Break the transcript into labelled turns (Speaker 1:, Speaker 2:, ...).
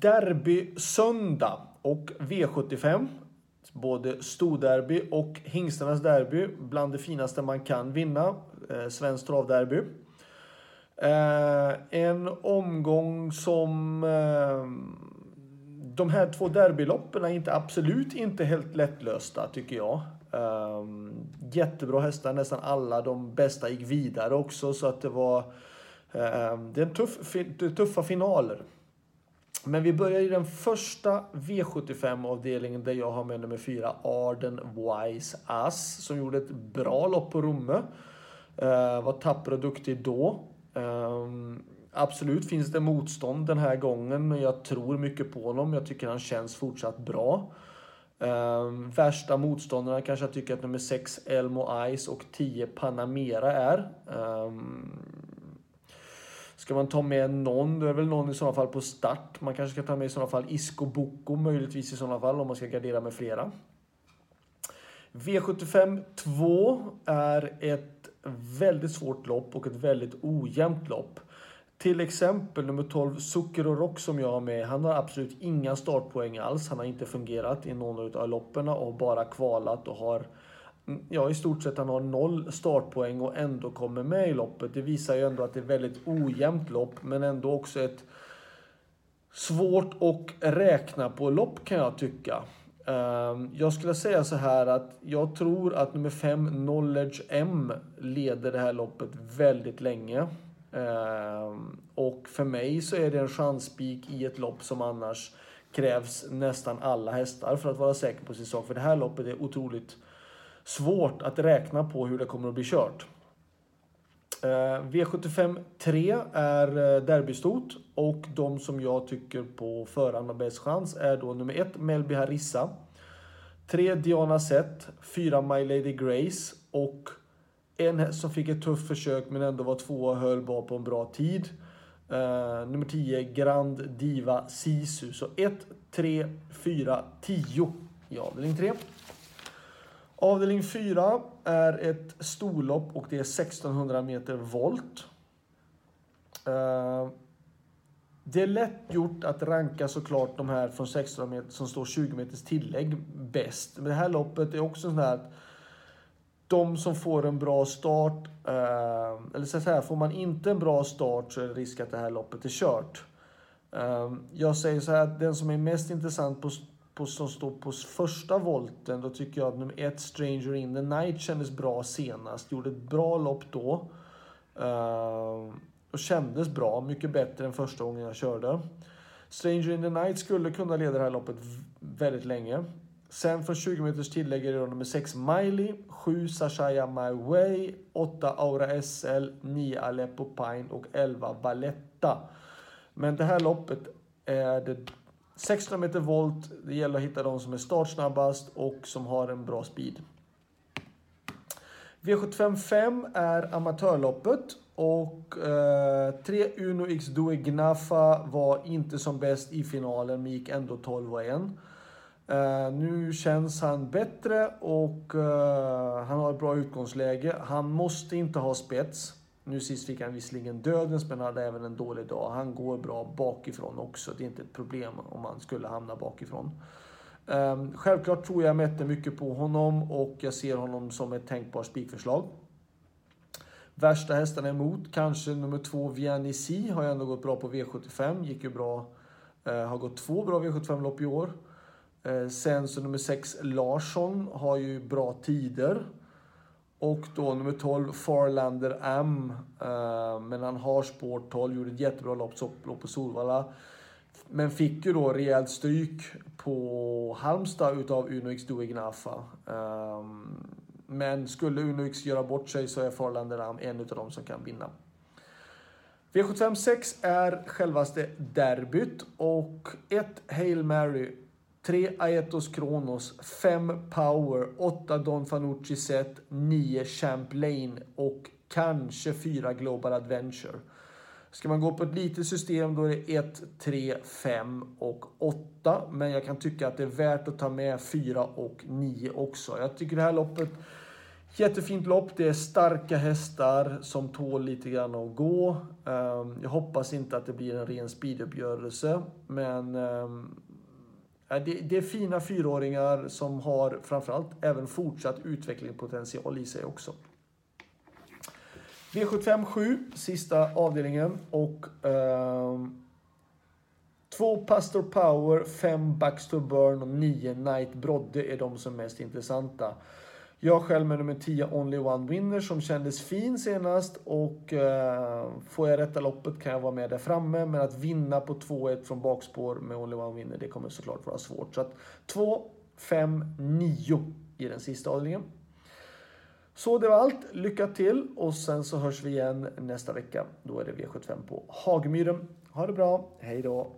Speaker 1: derby söndag och V75. Både storderby och hingstarnas derby. Bland det finaste man kan vinna. Eh, Svenskt travderby. Eh, en omgång som... Eh, de här två derbyloppen är inte, absolut inte helt lättlösta tycker jag. Eh, jättebra hästar, nästan alla de bästa gick vidare också så att det var... Eh, det är tuff, tuffa finaler. Men vi börjar i den första V75-avdelningen där jag har med nummer fyra, Arden Wise Ass, som gjorde ett bra lopp på Romme. Uh, var tapper och duktig då. Um, absolut finns det motstånd den här gången, men jag tror mycket på honom. Jag tycker han känns fortsatt bra. Um, värsta motståndarna kanske jag tycker att nummer 6 Elmo Ice och 10 Panamera är. Ehm, Ska man ta med någon, då är väl någon i sådana fall på start. Man kanske ska ta med i sådana fall Isco Boko möjligtvis i sådana fall om man ska gardera med flera. V75 2 är ett väldigt svårt lopp och ett väldigt ojämnt lopp. Till exempel nummer 12 Zucker och Rock som jag har med. Han har absolut inga startpoäng alls. Han har inte fungerat i någon av loppen och bara kvalat och har ja, i stort sett han har noll startpoäng och ändå kommer med i loppet. Det visar ju ändå att det är väldigt ojämnt lopp, men ändå också ett svårt att räkna på lopp kan jag tycka. Ehm, jag skulle säga så här att jag tror att nummer 5 Knowledge M leder det här loppet väldigt länge. Ehm, och för mig så är det en chanspik i ett lopp som annars krävs nästan alla hästar för att vara säker på sin sak. För det här loppet är otroligt svårt att räkna på hur det kommer att bli kört. Eh, V75 3 är derbystort derbystot och de som jag tycker på förhand har bäst chans är då nummer 1 Melby Harissa, 3 Diana Sett, 4 My Lady Grace och en häst som fick ett tufft försök men ändå var tvåa och höll bara på en bra tid. Uh, nummer 10 Grand Diva Sisu. Så 1, 3, 4, 10 i avdelning 3. Avdelning 4 är ett storlopp och det är 1600 meter volt. Eh, det är lätt gjort att ranka såklart de här från 1600 meter som står 20 meters tillägg bäst. Men det här loppet är också sånt här att de som får en bra start, eh, eller så här, får man inte en bra start så är det risk att det här loppet är kört. Eh, jag säger så här att den som är mest intressant på på, som står på första volten, då tycker jag att nummer ett, Stranger in the Night, kändes bra senast. Gjorde ett bra lopp då. Uh, och kändes bra, mycket bättre än första gången jag körde. Stranger in the Night skulle kunna leda det här loppet väldigt länge. Sen från 20 meters tillägg är det nummer 6 Miley, 7 Sashaya My Way, 8 Aura SL, 9 Aleppo Pine och 11 Valletta. Men det här loppet är det 16 meter volt, det gäller att hitta de som är startsnabbast och som har en bra speed. V75 5 är amatörloppet och eh, 3 Uno X Due Gnafa var inte som bäst i finalen men gick ändå 12 och 1. Eh, nu känns han bättre och eh, han har ett bra utgångsläge. Han måste inte ha spets. Nu sist fick han visserligen dödens men hade även en dålig dag. Han går bra bakifrån också. Det är inte ett problem om han skulle hamna bakifrån. Um, självklart tror jag Mette mycket på honom och jag ser honom som ett tänkbart spikförslag. Värsta hästarna emot, kanske nummer två Viannisi har ju ändå gått bra på V75. Gick ju bra, uh, har gått två bra V75-lopp i år. Uh, sen så nummer sex Larsson har ju bra tider. Och då nummer 12, Farlander M. Uh, men han har spår 12, gjorde ett jättebra lopp, lopp på Solvalla. Men fick ju då rejält stryk på Halmstad utav Uno X Duignafa. Um, ehm, men skulle Uno X göra bort sig så är Farlander Am en av dem som kan vinna. V75 6 är självaste derbyt och ett Hail Mary 3 Aetos Kronos, 5 Power, 8 Don Fanucci Set, 9 Champlain och kanske 4 Global Adventure. Ska man gå på ett litet system då är det 1, 3, 5 och 8. Men jag kan tycka att det är värt att ta med 4 och 9 också. Jag tycker det här loppet Jättefint lopp. Det är starka hästar som tål lite grann att gå. Ehm, jag hoppas inte att det blir en ren speeduppgörelse, men ehm, ehm, det är fina fyraåringar som har framförallt även fortsatt utvecklingspotential i sig också. V75 7, sista avdelningen och eh, Två Pastor Power, fem Baxter Burn och nio Knight Brodde är de som är mest intressanta. Jag själv med nummer 10 Only One Winner som kändes fin senast och eh, får jag rätta loppet kan jag vara med där framme. Men att vinna på 2-1 från bakspår med Only One Winner det kommer såklart vara svårt. Så att 2, 5, 9 i den sista avdelningen. Så det var allt. Lycka till och sen så hörs vi igen nästa vecka. Då är det V75 på Hagmyren. Ha det bra. Hej då!